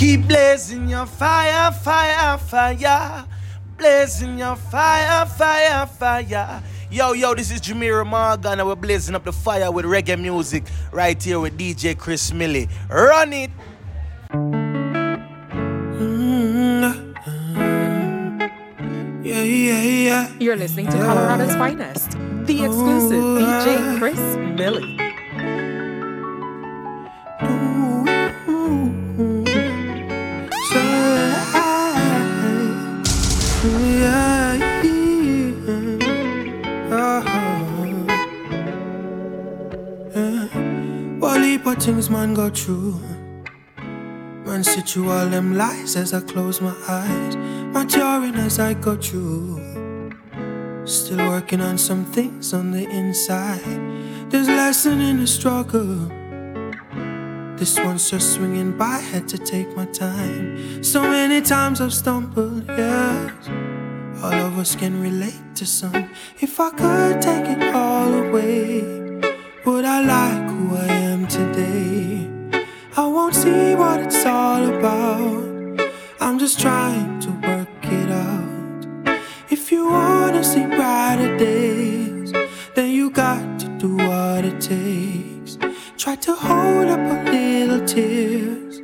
Keep blazing your fire, fire, fire. Blazing your fire, fire, fire. Yo, yo, this is Jemere Morgan, and we're blazing up the fire with reggae music right here with DJ Chris Milly. Run it! Mm-hmm. Yeah, yeah, yeah. You're listening to Colorado's finest, the exclusive DJ Chris Milly. What heap of things man go through. Man sit you all them lies as I close my eyes. Maturing as I go through. Still working on some things on the inside. There's lesson in the struggle. This one's just swinging by, had to take my time. So many times I've stumbled, yes. All of us can relate to some. If I could take it all away, would I like who I am today? I won't see what it's all about. I'm just trying to work it out. If you wanna see brighter days, then you got to do what it takes. Try to hold up a little tears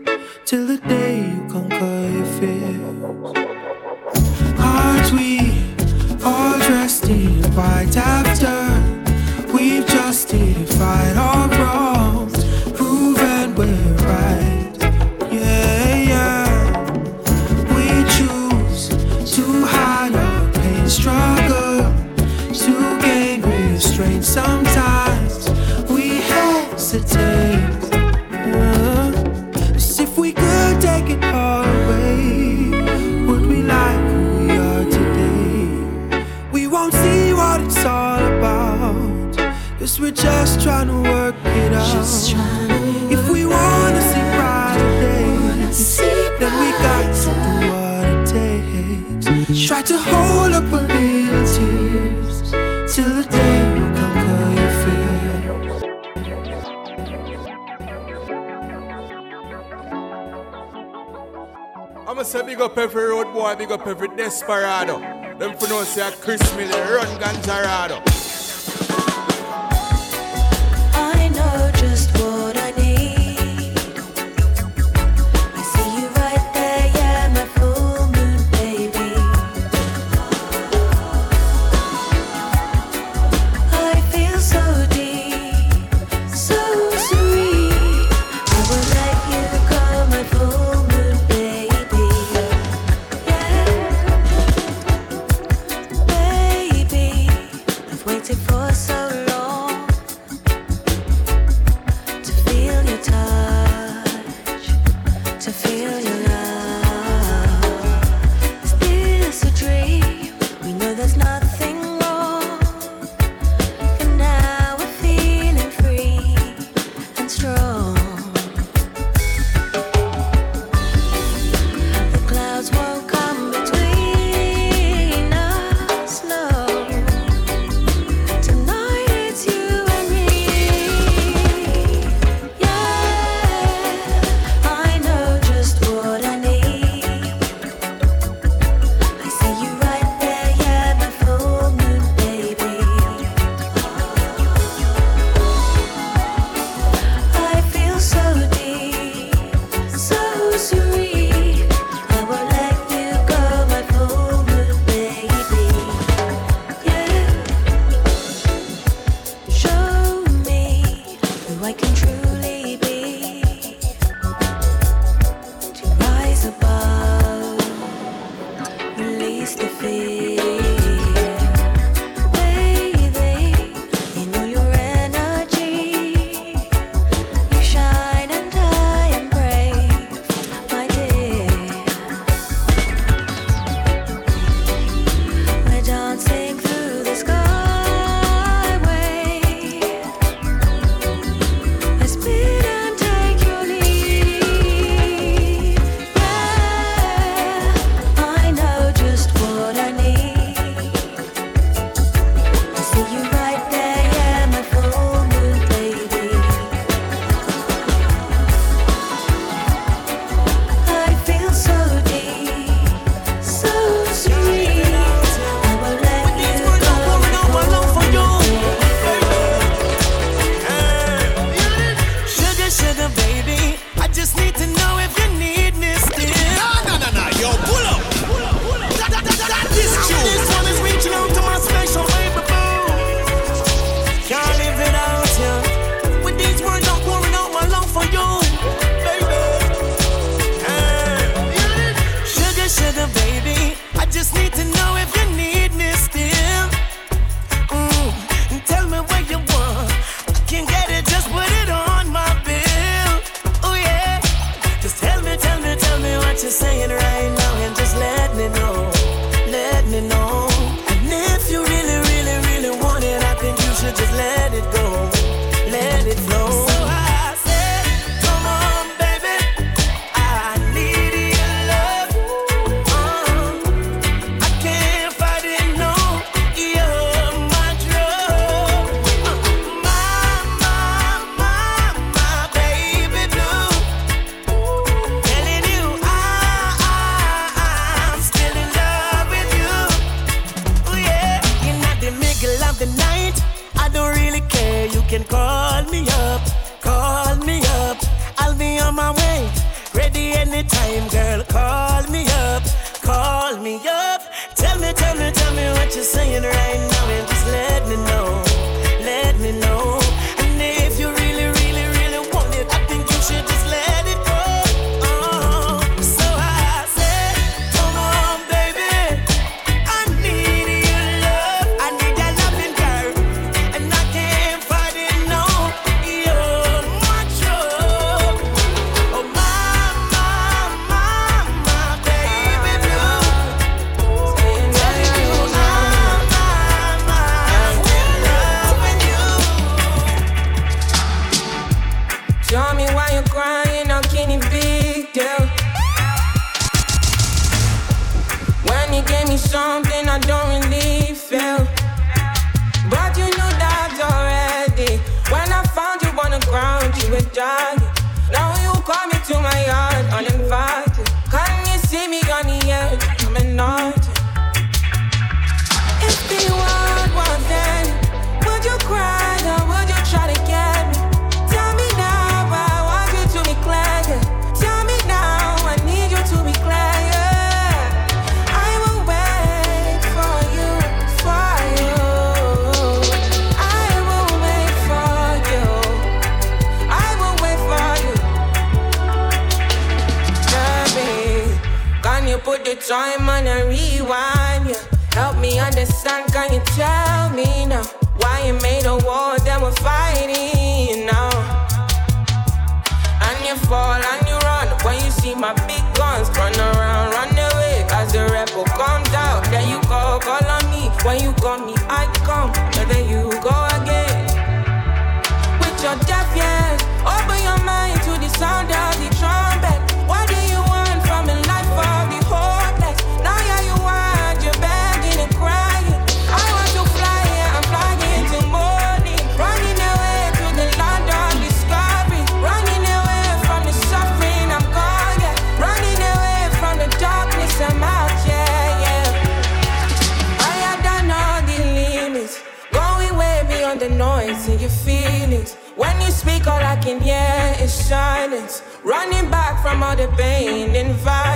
till the day you conquer your fears. Aren't we all dressed in white after we've justified our big up every desperado. Them for no say Chris Milly, run Ganjarado. silence. Running back from all the pain and violence.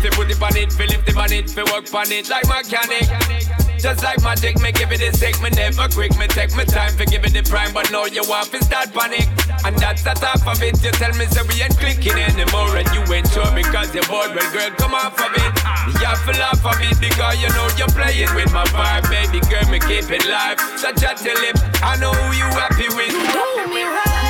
man put it on it, fi lift it on it, fi work on it like mechanic. Just like magic, me give it a sick, me never quick, me take my time for giving it the prime, but now you want to start panic. And that's the top of it, you tell me so we ain't clicking anymore and you ain't sure because you're bored, well girl come off of it. You have to laugh of it because you know you're playing with my vibe, baby girl me keep it live. So chat your lip, I know who you happy with. You do me right.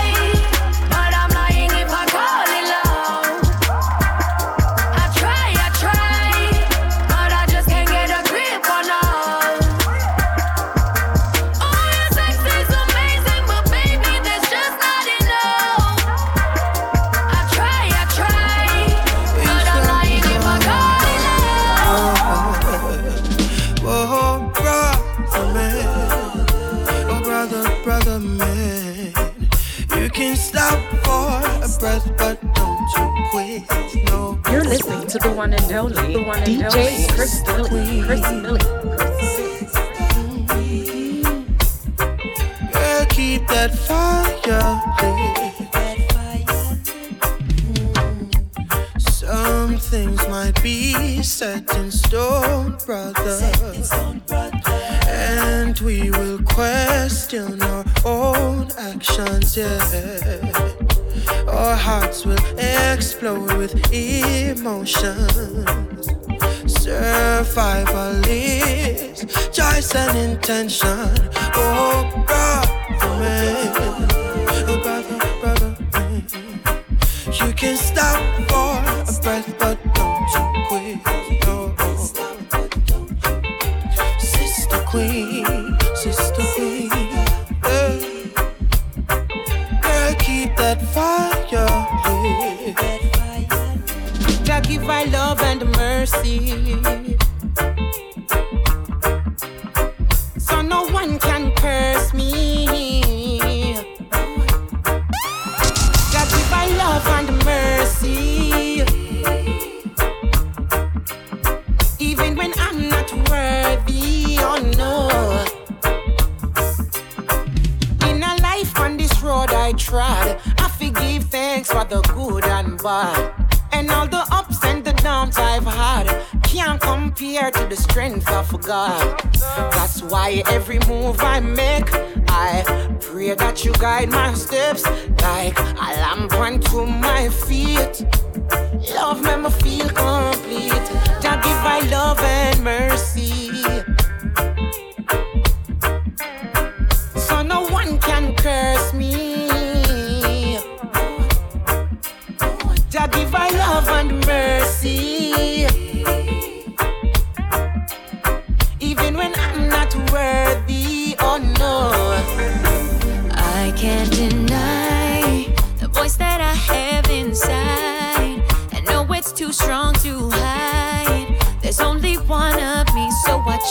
One and only, the one and DJ Chris Milly. Chris Milly. Girl, keep that fire lit. Some things might be set in stone, brother. And we will question our own actions, yeah. Our hearts will explode with emotions. Survival is choice and intention. Oh, brother. Oh, brother, brother. You can stop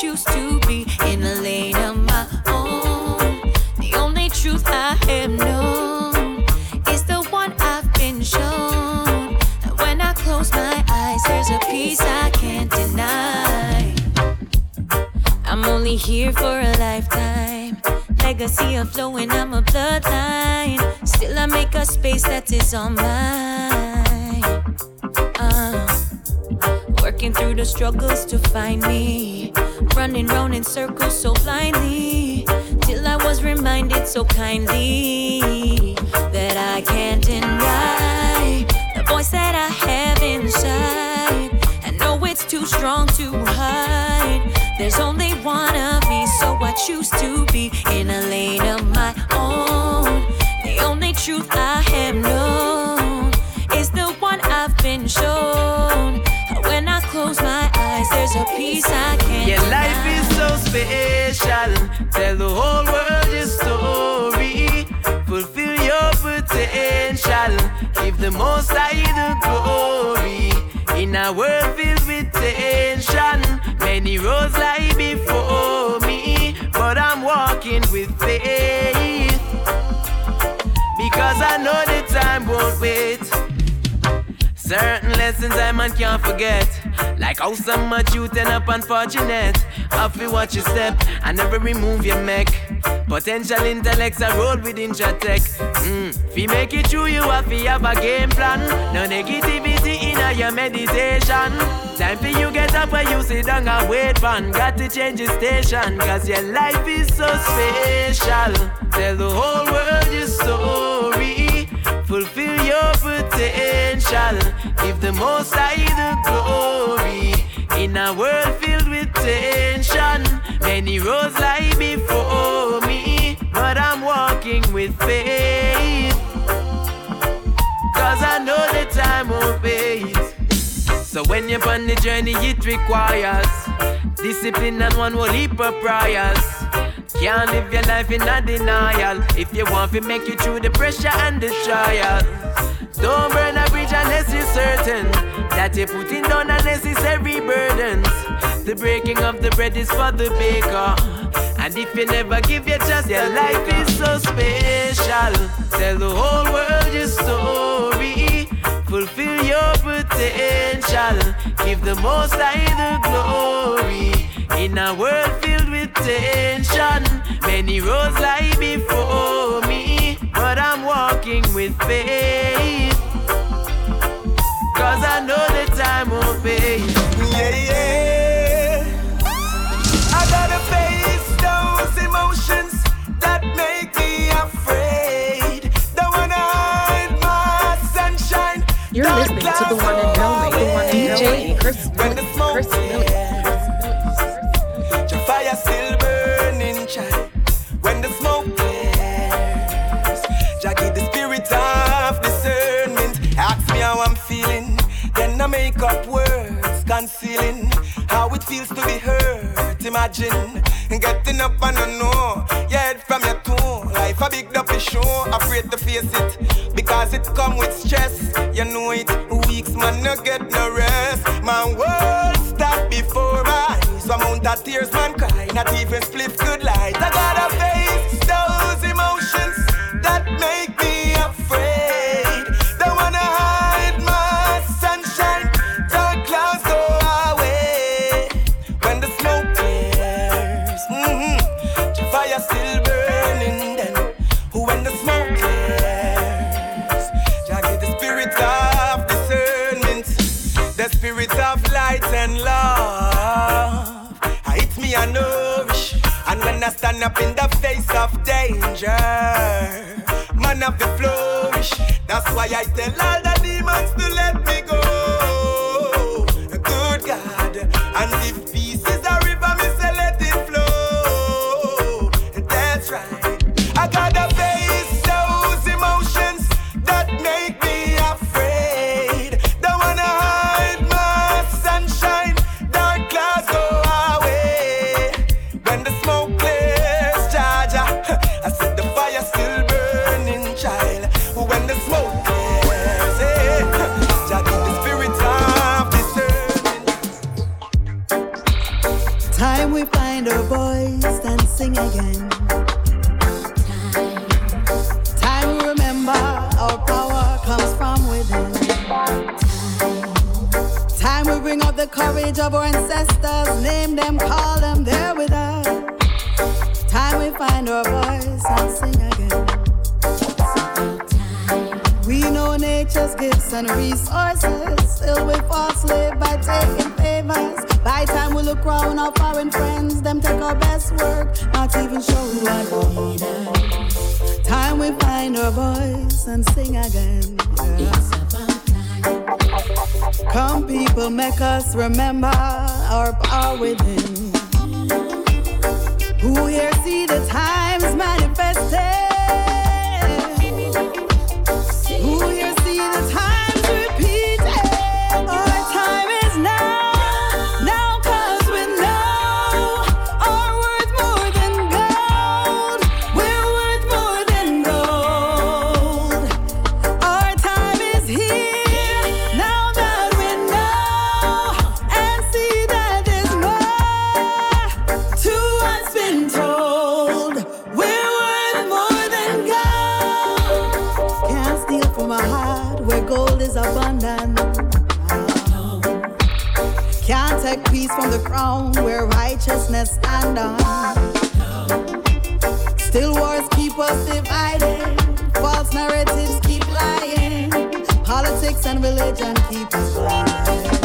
choose to be in a lane of my own. The only truth I have known is the one I've been shown. And when I close my eyes, there's a peace I can't deny. I'm only here for a lifetime. Legacy of flowing, I'm a bloodline. Still, I make a space that is all mine. Uh, working through the struggles to find me. Running round in circles so blindly. Till I was reminded so kindly that I can't deny the voice that I have inside. I know it's too strong to hide. There's only one of me, so I choose to be in a lane of my own. The only truth I special. Tell the whole world your story. Fulfill your potential. Give the most high the glory. In a world filled with tension, many roads lie before me, but I'm walking with faith because I know the time won't wait. Certain lessons I man can't forget. Like how some much you turn up unfortunate. To watch your step and never remove your neck. Potential intellects are roll with Intratech. Mm. If you make it true, you have to have a game plan. No negativity in your meditation. Time for you get up and you sit down and wait man. Got to change your station. Cause your life is so special. Tell the whole world your story. Fulfill your potential. Give the most high the glory. In a world filled with tension, many roads lie before me, but I'm walking with faith. Cause I know the time won't. So when you're on the journey, it requires discipline and one will heap of prayers. Can't live your life in a denial if you want to make it through the pressure and the trial. Don't burn a bridge unless you're certain that you're putting down unnecessary burdens. The breaking of the bread is for the baker. And if you never give your chance, your life is so special. Tell the whole world your story. fulfill your potential. Give the most high the glory. In a world filled with tension, many roads lie before walking with faith. Cause I know the time will pay. Yeah, yeah. I gotta face those emotions that make me afraid. Don't wanna hide my sunshine. You're Dark listening to the one and only go away. DJ Chris When the smoke Chris Milly. The fire still burning, child. I'm feeling, then I make up words, concealing how it feels to be hurt. Imagine getting up and I know your head from your toe. Life a big up show, afraid to face it because it come with stress. You know it, weeks man no get no rest. My world stop before my eyes. Amount of tears man cry, not even split good light. I gotta face those emotions that make stand up in the face of danger, man have to flourish. That's why I tell all the demons to let me go. The courage of our ancestors, name them, call them, they're with us. Time we find our voice and sing again. We know nature's gifts and resources. Still we fall slave by taking favors. By time we look round our foreign friends, them take our best work, not even show what we. Time we find our voice and sing again. Come people, make us remember our power within. Who here see the times manifested? The where righteousness stand on. Still wars keep us divided. False narratives keep lying. Politics and religion keep us blind.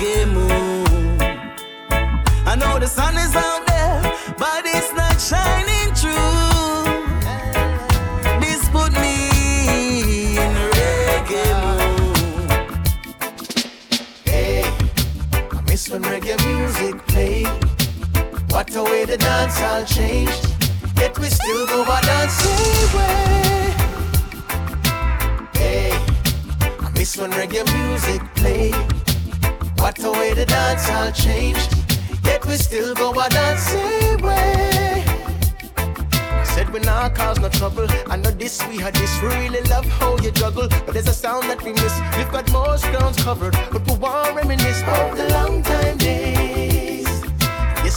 reggae moon. Oh. I know the sun is out there, but it's not shining through. This put me in reggae mood. Hey, I miss when reggae music played. What a way the dance all changed. Yet we still go our dancing way. Hey, I miss when reggae music played. What the way the dance all changed. Yet we still go our dancing way. Said we not cause no trouble. I know this we had this. Really love how you juggle. But there's a sound that we miss. We've got most grounds covered. But we won't reminisce of the long time days.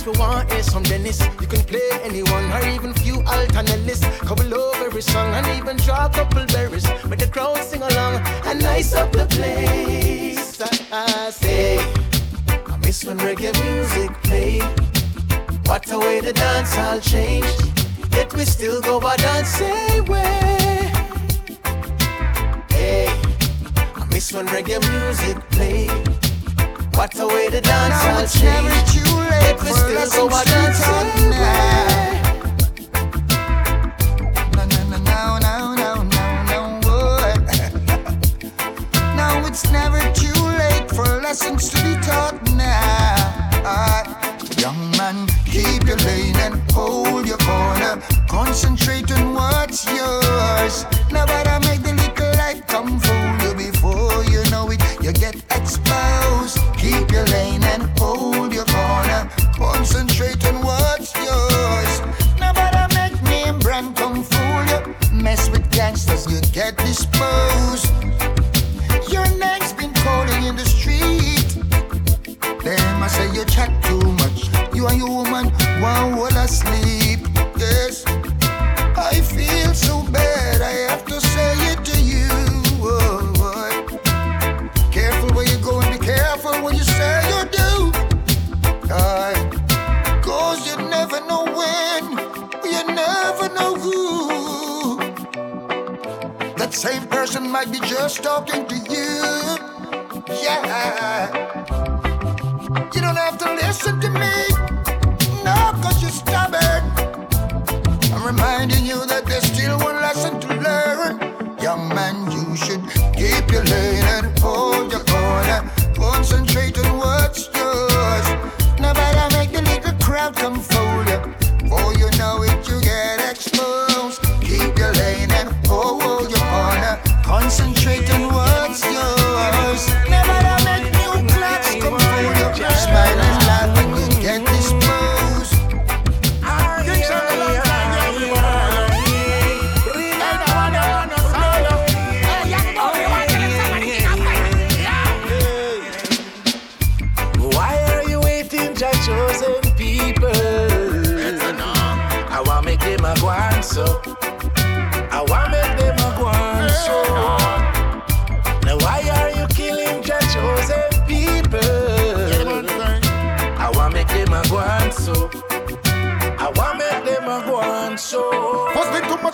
We want hear some Dennis. You can play anyone or even few alternatives. Couple love every song and even draw a couple berries. Make the crowd sing along and nice up the place. I, I say, I miss when reggae music played. What a way the dance all changed. Yet we still go our dancing way. Hey, I miss when reggae music played. What a way the dance Now it's never too late for still lessons go to taught dancing now. Now, now, now, now, now, boy. Now it's never too late for lessons to be taught now. Young man, keep your lane and hold your corner. Concentrate on what's yours. Make the little light come fool you before you know it. You get exposed. Talking to you. Yeah. You don't have to listen to me.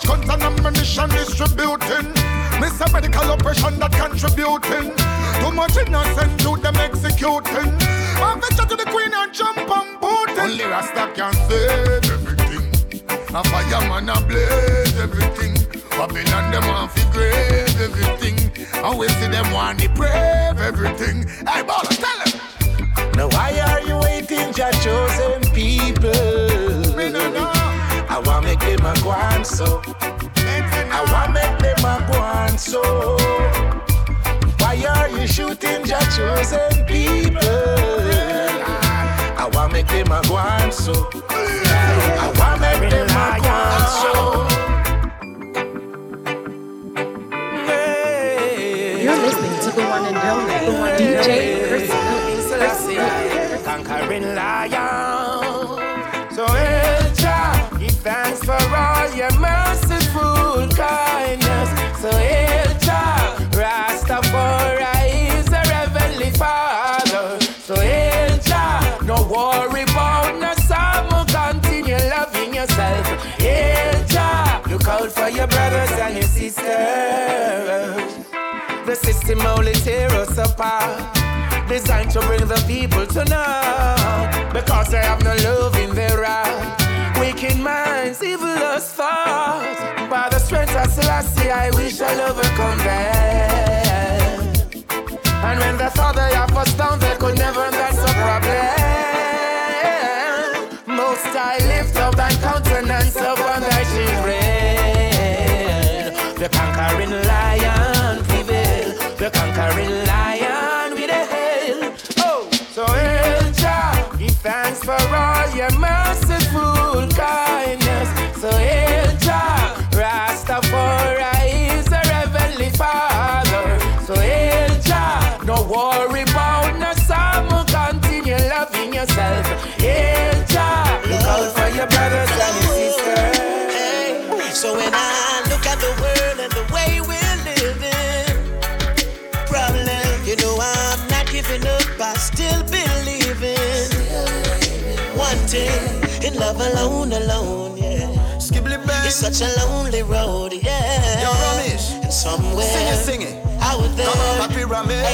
Much guns and ammunition distributing. Miss a medical oppression that contributing. Too much innocent youth them executing. I'm venture to the queen and jump on boot. Only Rasta can save everything. A fireman a blaze everything. Babylon them want fi grave everything. And we see them want to brave everything. Hey, Bala, tell them. Now why are you waiting, your chosen people? A go on so. I want make them a go on so. Why are you shooting your chosen people? I want make them a go on so. I want make them a go on so. So, El Jah, Rastafari is a heavenly father. So, El Jah, no worry about no sorrow, continue loving yourself. El Jah, look out for your brothers and your sisters. The system only tear us apart. Designed to bring the people to know. Because they have no love in their heart. Wicked minds, evilous thoughts. By the of Selassie, I wish I'll overcome them. And when thought they have us down, love alone, alone, yeah. Skibbly bang. It's such a lonely road, yeah. Yo, Ramesh. And somewhere Sing it, sing it. Out there, Come on, Papi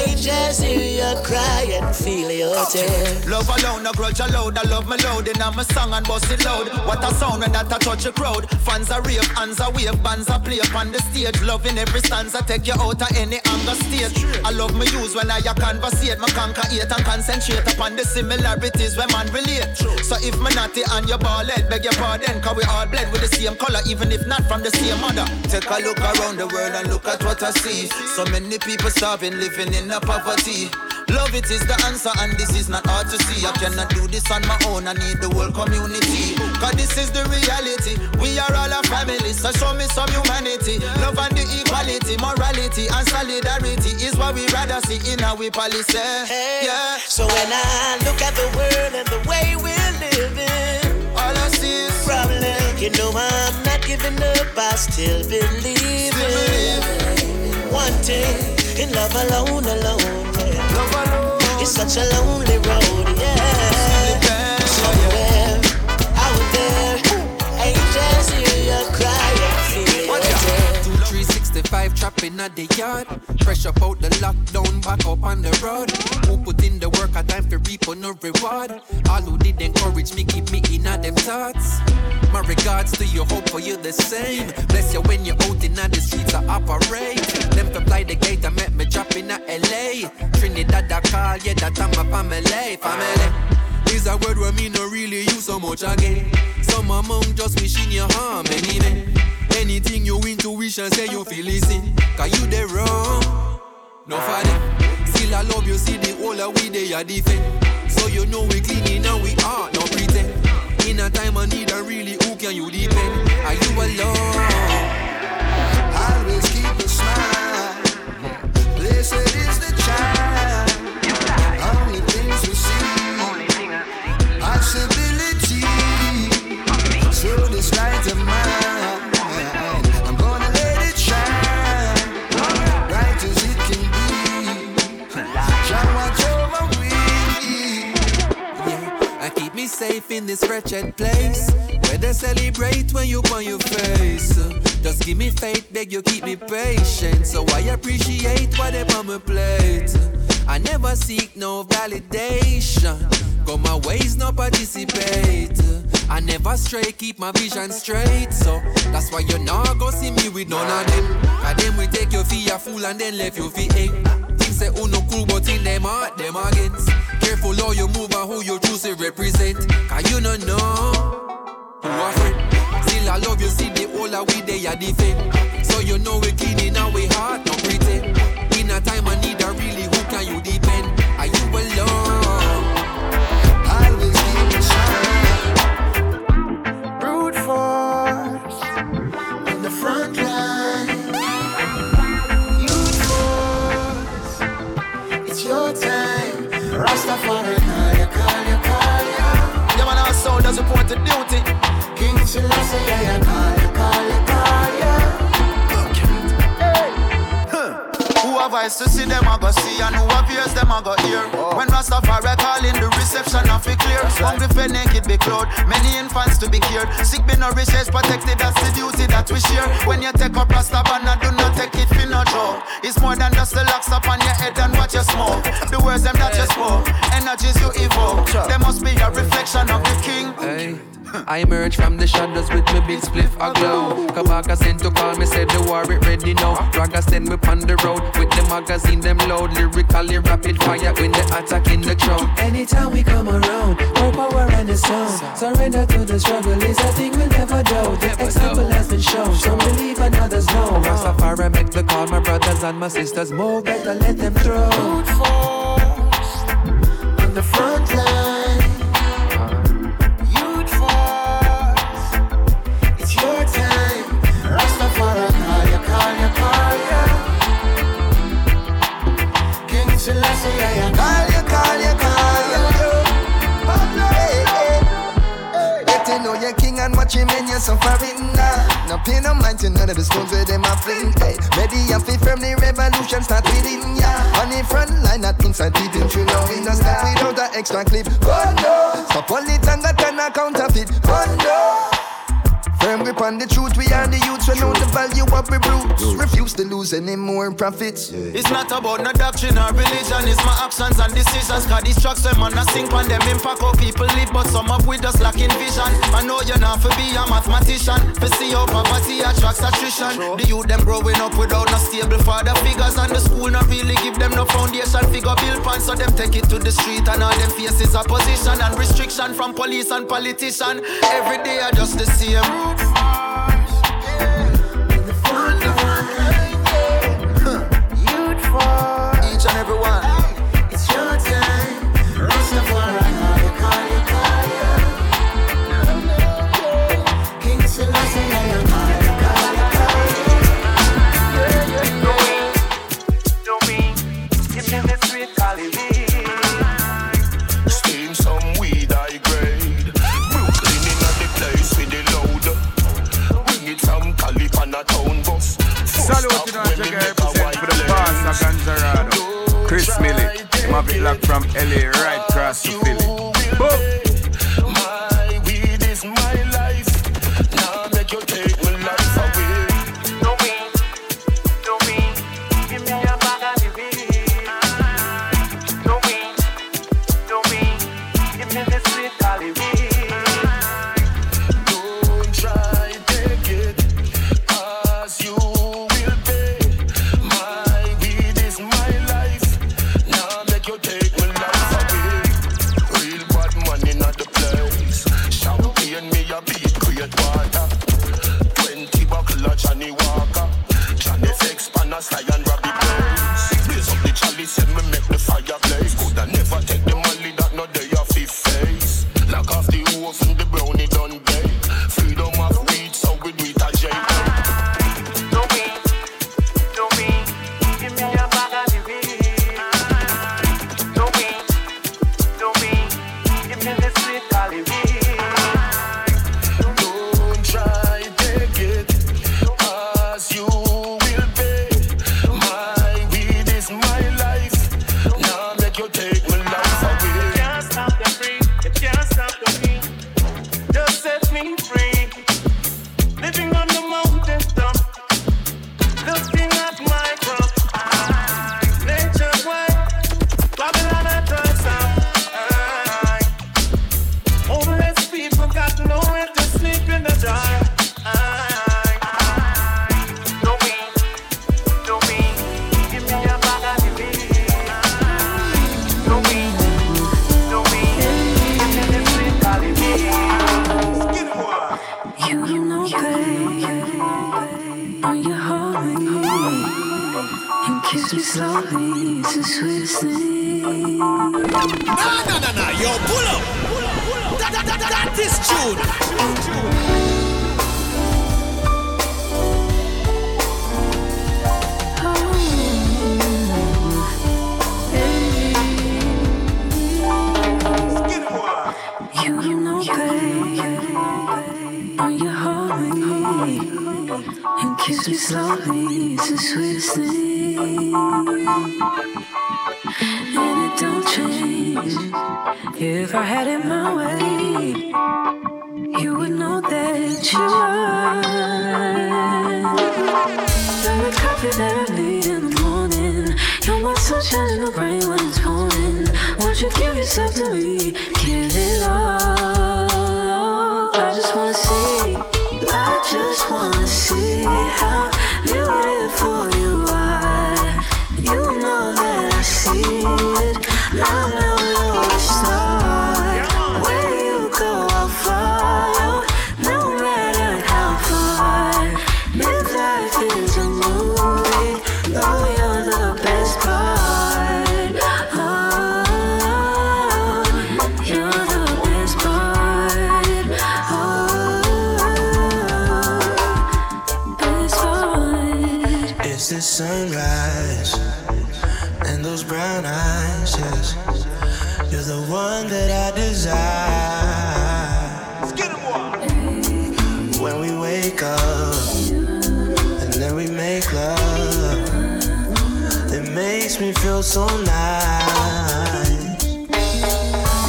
angels hear you cry and feel your tears. Love alone, no grudge allowed. I love me loud in my song and bust it loud. What a sound when that I touch a crowd. Fans are rave, hands are wave, bands are play up on the stage. Love in every stanza, take you out of any anger state. I love me use when I a conversate, me conquer and concentrate upon the similarities when man relate. So if me naughty and your ball head, beg your pardon, cause we all bled with the same color, even if not from the same mother. Take a look around the world and look at what I see. So many people starving, living in a poverty. Love it is the answer, and this is not hard to see. I cannot do this on my own, I need the whole community. Cause this is the reality. We are all a family, so show me some humanity. Love and the equality, morality, and solidarity is what we rather see in our policy. Yeah. So when I look at the world and the way we're living, all I see is problem. You know I'm not giving up. I still believe in wanting in love alone, alone. Yeah. Love alone. It's such a lonely road, yeah. Somewhere out there, angels hear you cry and feel your. Two, three, 65 trapping at the yard. Fresh up out the lockdown, back up on the road. Who put in the work, a time for reap no reward. All who did encourage me, keep me in at them thoughts. My regards to you, hope for you the same. Bless you when you're out in the streets, I operate. Them to fly the gate, I met me drop in a LA. Trinidad, I call, yeah, that I'm a family, family. Is a word where me no really use so much again. Some among just wishing you harm anyway. Anything you intuition say you feel listen. Cause you the wrong. No father. Still I love you, see the whole of we they are defend. So you know we clean and we are no pretend. In a time I need, and really who can you depend? Are you alone? Safe in this wretched place. Where they celebrate when you on your face. Just give me faith, beg you keep me patient. So I appreciate what they whatever my plate. I never seek no validation. Go my ways, no participate. I never stray, keep my vision straight. So that's why you're not go see me with none of them. Cause them we take your for a fool and then left you for egg. Say who no cool, but in them heart, them against. Careful how you move and who you choose to represent. Cause you don't know who a friend. Still I love you, see the whole of we they are defend. So you know we clean in our heart, no pretend. In a time I need a really, who can you depend? Are you alone? Does report to duty. King Selassie, yeah, yeah, have eyes to see them, I go see, and who have ears, them, I go hear. Oh. When Rastafari calling, the reception of it clear. Hungry for naked, be clothed. Many infants to be cured. Sick, be nourished, protected, that's the duty that we share. When you take up Rastabana, do not take it for no joke. It's more than just the locks up on your head and what you smoke. The words them that you spoke, energies you evoke. There must be a reflection of the king. Hey. I emerge from the shadows with me big spliff aglow. Kabaka sent to call me, said the war it ready now. Raga send me on the road with the magazine them loud, lyrically rapid fire when they attack in the crowd. Anytime we come around, more power and the sound. Surrender to the struggle is a thing we'll never do. The example has been shown, some believe and others know. Rastafari make the call, my brothers and my sisters move. Better let them through. Brute force in the front line. Call ya, call ya, call hey. Get to know your king and and you're suffering now. No no mind none of the stones where them a fling. Hey, ready and fit firm, the revolution start within ya. On the front line, not inside peeping through now. In a step without an extra clip. Oh no, stop all it and got an counterfeit. Oh no. Firm grip on the truth, we are the youths, we know the value of we roots. Refuse to lose any more profits. It's not about no doctrine or religion, it's my actions and decisions. Cause these trucks, them on a sink on them impact how people live, but some of with us lacking vision. I know you're not for be a mathematician, for see how poverty attracts attrition. The youth, them growing up without no stable father figures, and the school not really give them no foundation figure build pan, so them take it to the street, and all them faces opposition and restriction from police and politician. Every day are just the same. From LA right across to Philly. Tune. You know, babe, when you hold me and kiss me slowly, it's the sweetest thing. And it don't change. If I had it my way, eyes, and those brown eyes, yes. You're the one that I desire. When we wake up, and then we make love, it makes me feel so nice.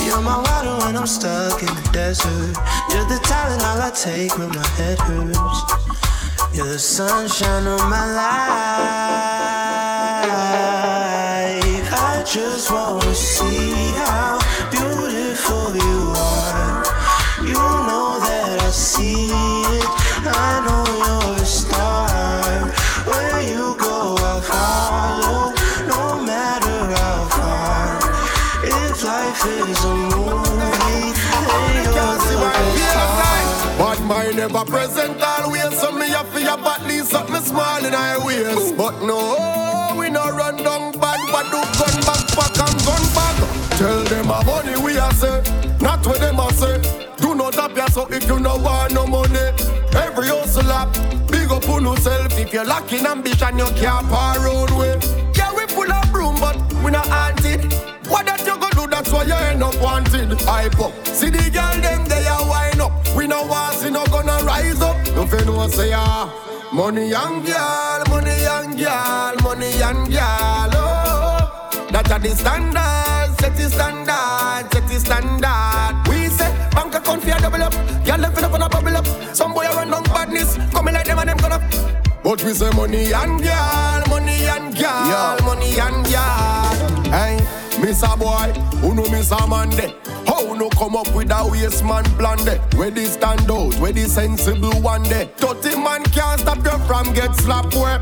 You're my water when I'm stuck in the desert. You're the talent all I take when my head hurts. You're the sunshine of my life just wanna see how beautiful you are. You know that I see it. I know you're a star. Where you go, I'll follow. No matter how far. If life is a movie, then you're the best part. Bad mind never present always, so me have to have at least something small in our waist. But no, money we a say, not what them a say. Do not tap so if you no want no money. Every hustle up, big up on yourself. If you're lacking ambition, you can't par road way. Yeah, we full of broom, but we not haunted. What that you go do, that's why you end up wanted. Hype up. See the girl them they a wine up. We no want see no gonna rise up. You feel no say ah. Money and girl, money and girl, money and girl. Oh, that are the standard, set the standard, set the standard. We say bank account for double up, them fill up on a bubble up. Some boy a run down badness, coming like them and them gonna. But we say money and girl, money and girl, money and girl. Hey, miss a boy, who know miss a man de? How no come up with a waste man plan de? Where they stand out, where the sensible one de? Dirty man can't stop you from get slap where.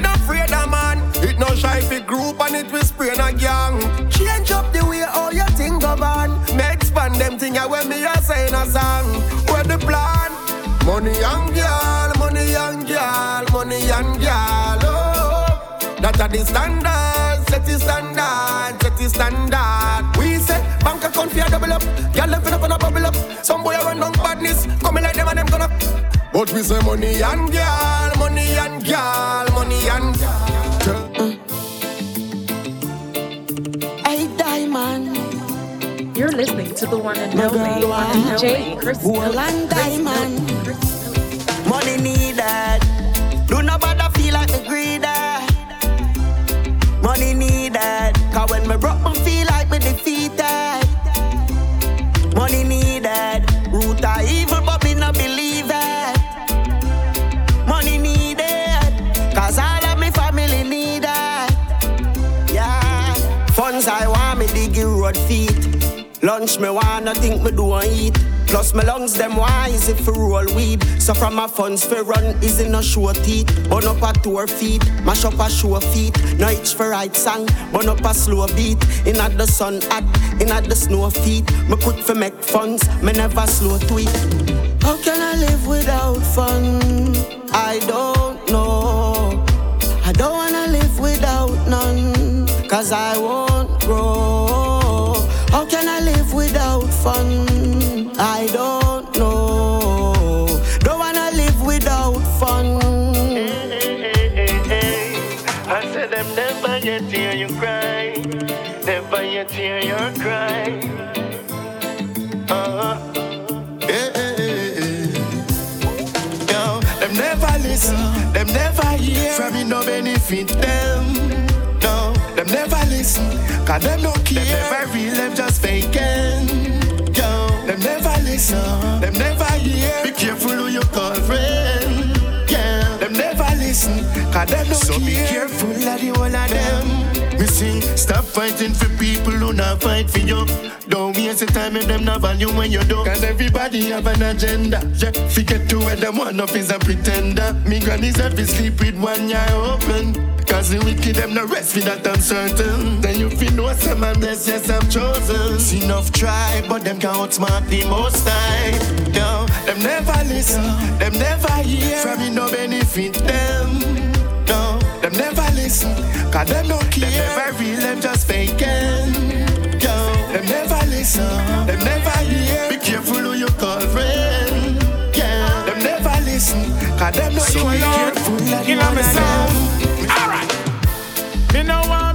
No afraid of man, it no shy fi group and it will spray in a gang. Them thing a when me a in a song. Where the plan? Money and girl, money and girl, money and girl. Oh, that are the standard, set the standard, set the standard. We say bank account for double up, girl them fill up on a bubble up. Some boy a run down badness, coming like them and them gonna. But we say money and girl, money and girl, money and girl. Listening to the one and only DJ Chris Woman Diamond. Money needed. Do not bother feel like me greedy. Money needed. Cause when me broke, me feel like me defeated. Money needed. Root of evil, but Lunch me wanna think me do and eat. Plus my lungs them wise if we roll weed. So from my funds for run is in a show teeth. Burn up a tour feet, mash up a show feet. Itch for right song, burn up a slow beat. In at the sun hot, in at the snow feet. Me quick for make funds, me never slow tweet. How can I live without fun? I don't know. I don't wanna live without none, cause I won't benefit them. No, them never listen, cause them no care. Them never real, them just faking. Yo, them never listen, them never hear. Be careful who you call friend. Yeah, them never listen, cause them no so care. So be careful of the whole of them. Me sing, stop fighting for people who not fight for you. Don't waste your time if them not value when you do. Cause everybody have an agenda. Yeah, forget to where them one up is a pretender. Me granny said we sleep with one eye open. Cause the wicked them no rest for that I'm certain. Then you feel no some man blessed, yes I'm chosen. See enough try, but them can't outsmart the most time. No, them never listen, them never hear. From me no benefit them. No, them never listen, cause them no care. Them never real, them just faking. Yo, them never listen, them never hear. Be careful who you call friend. Yeah, them never listen, cause them no so be careful one of them. Me no want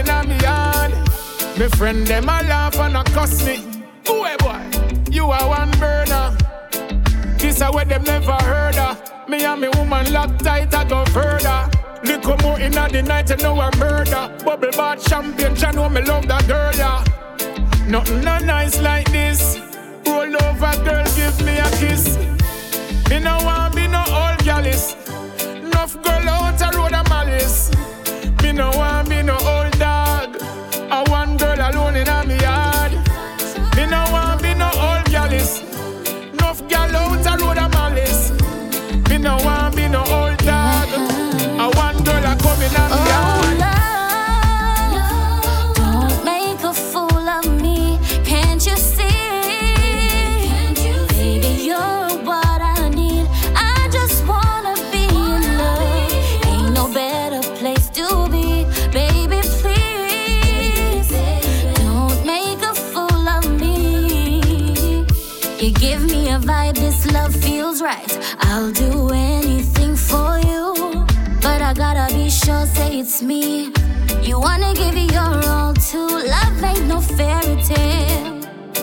in me yard. Me friend them a laugh and a cuss me. Boy, boy, you are one burner. This a where them never heard of. Me and me woman lock tight, I go further. Look Little more in the night, You know I murder. Bubble bath champion, You know me love that girl, yeah. Nothing not nice like this. Roll over, girl, give me a kiss. Me no want be no old gallus. Enough girl out a road a malice. Me no want be no old know I I'll do anything for you, but I gotta be sure, say it's me. You wanna give it your all to Love ain't no fairy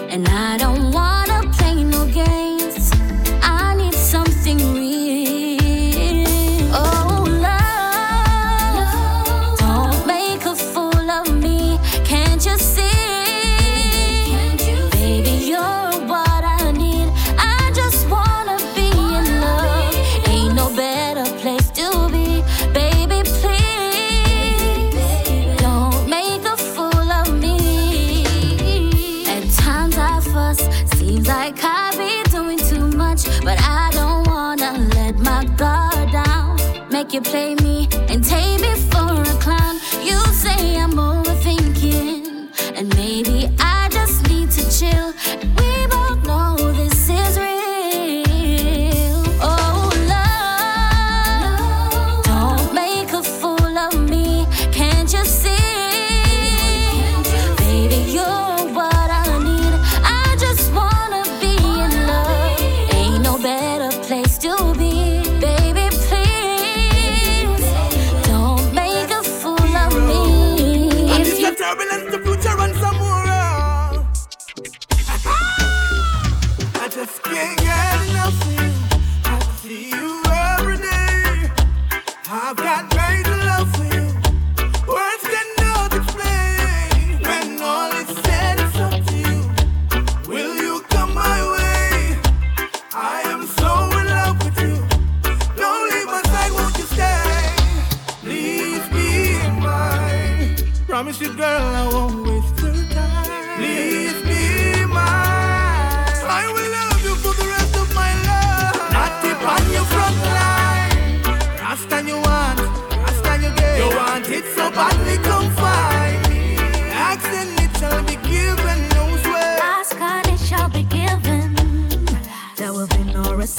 and I don't want. you play me.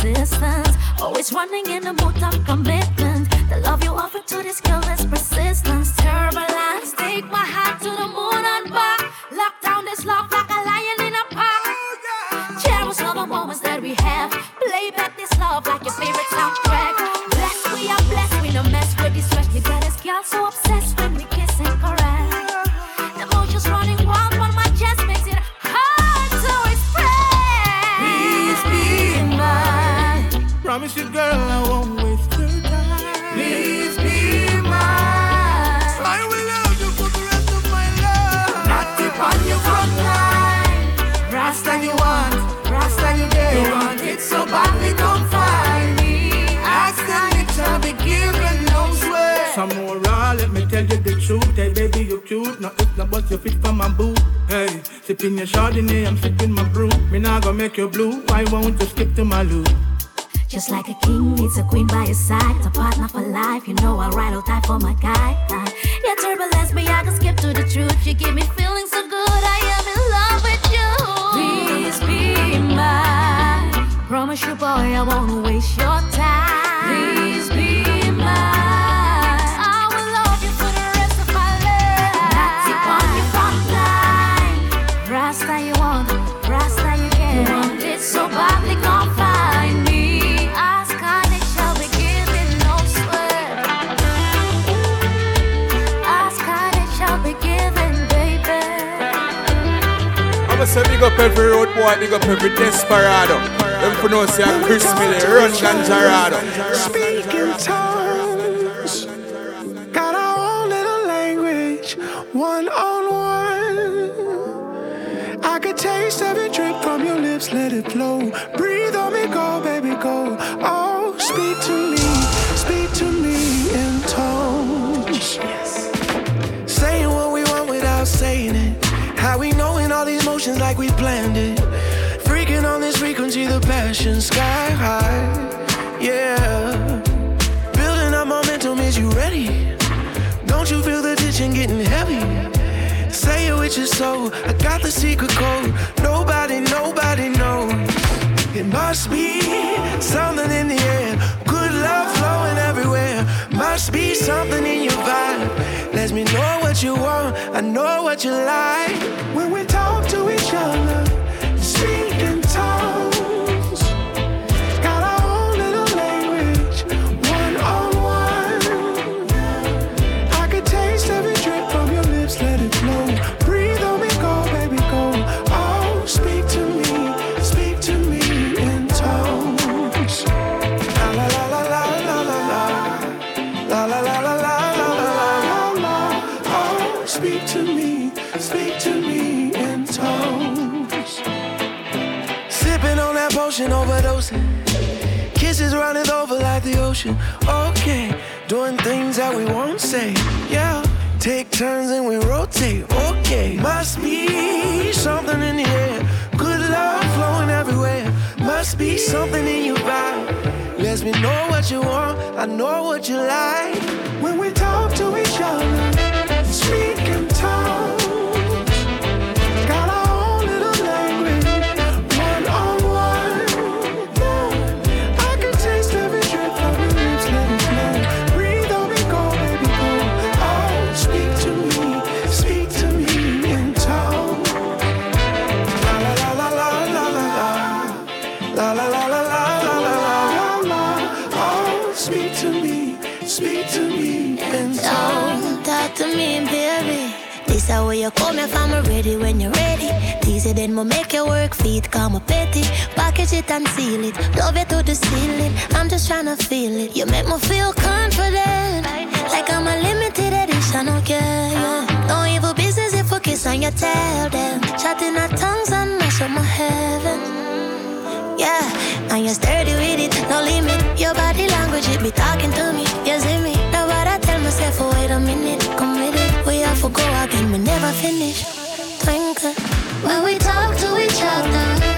existence. Always running in a mood of commitment. The love you offer to this girl is persistence. Turbulence, take my heart to the moon and back. Lock down this love. Lock you fit for my boo. Hey, sipping your Chardonnay, I'm sipping my brew. Me not gonna make you blue. Why won't you skip to my loo? Just like a king needs a queen by his side, a partner for life. You know I'll ride or die for my guy. Uh, yeah, turbulence, but I can skip to the truth. You give me feeling so good, I am in love with you. Please be mine. Promise you, boy, I won't waste your up every road boy, big up every desperado. Them for no say a Chris Milly, run Ganjarado. Speaking tongues, got our own little language, one on one. I could taste every drip from your lips, let it flow. Breathe on me, go, baby, go. Oh, speak to me, speak to me in tongues. Saying what we want without saying it. Like we planned it. Freaking on this frequency, the passion sky high. Yeah. Building up momentum, is you ready? Don't you feel the tension getting heavy? Say it with your soul. I got the secret code. Nobody, nobody knows. It must be something in the air. Good love flowing everywhere. Must be something in your vibe. Let me know what you want. I know what you like. When we talk to each other, speak running over like the ocean. Okay, doing things that we won't say. Yeah, take turns and we rotate. Okay, must be something in the air. Good love flowing everywhere. Must be something in your vibe. Let me know what you want. I know what you like. When we talk to each other, when you're ready. Tease it, then we'll make your work feet come a petty. Package it and seal it. Love it to the ceiling. I'm just trying to feel it. You make me feel confident. Like I'm a limited edition, okay? Yeah. No evil business if we kiss on your tail, then. Chatting our tongues and mess up my heaven. Yeah, and you're sturdy with it, no limit. Your body language, it be talking to me. You see me? Now what I tell myself, oh, wait a minute, come with it. We have to go again, we never finish when we talk to each other.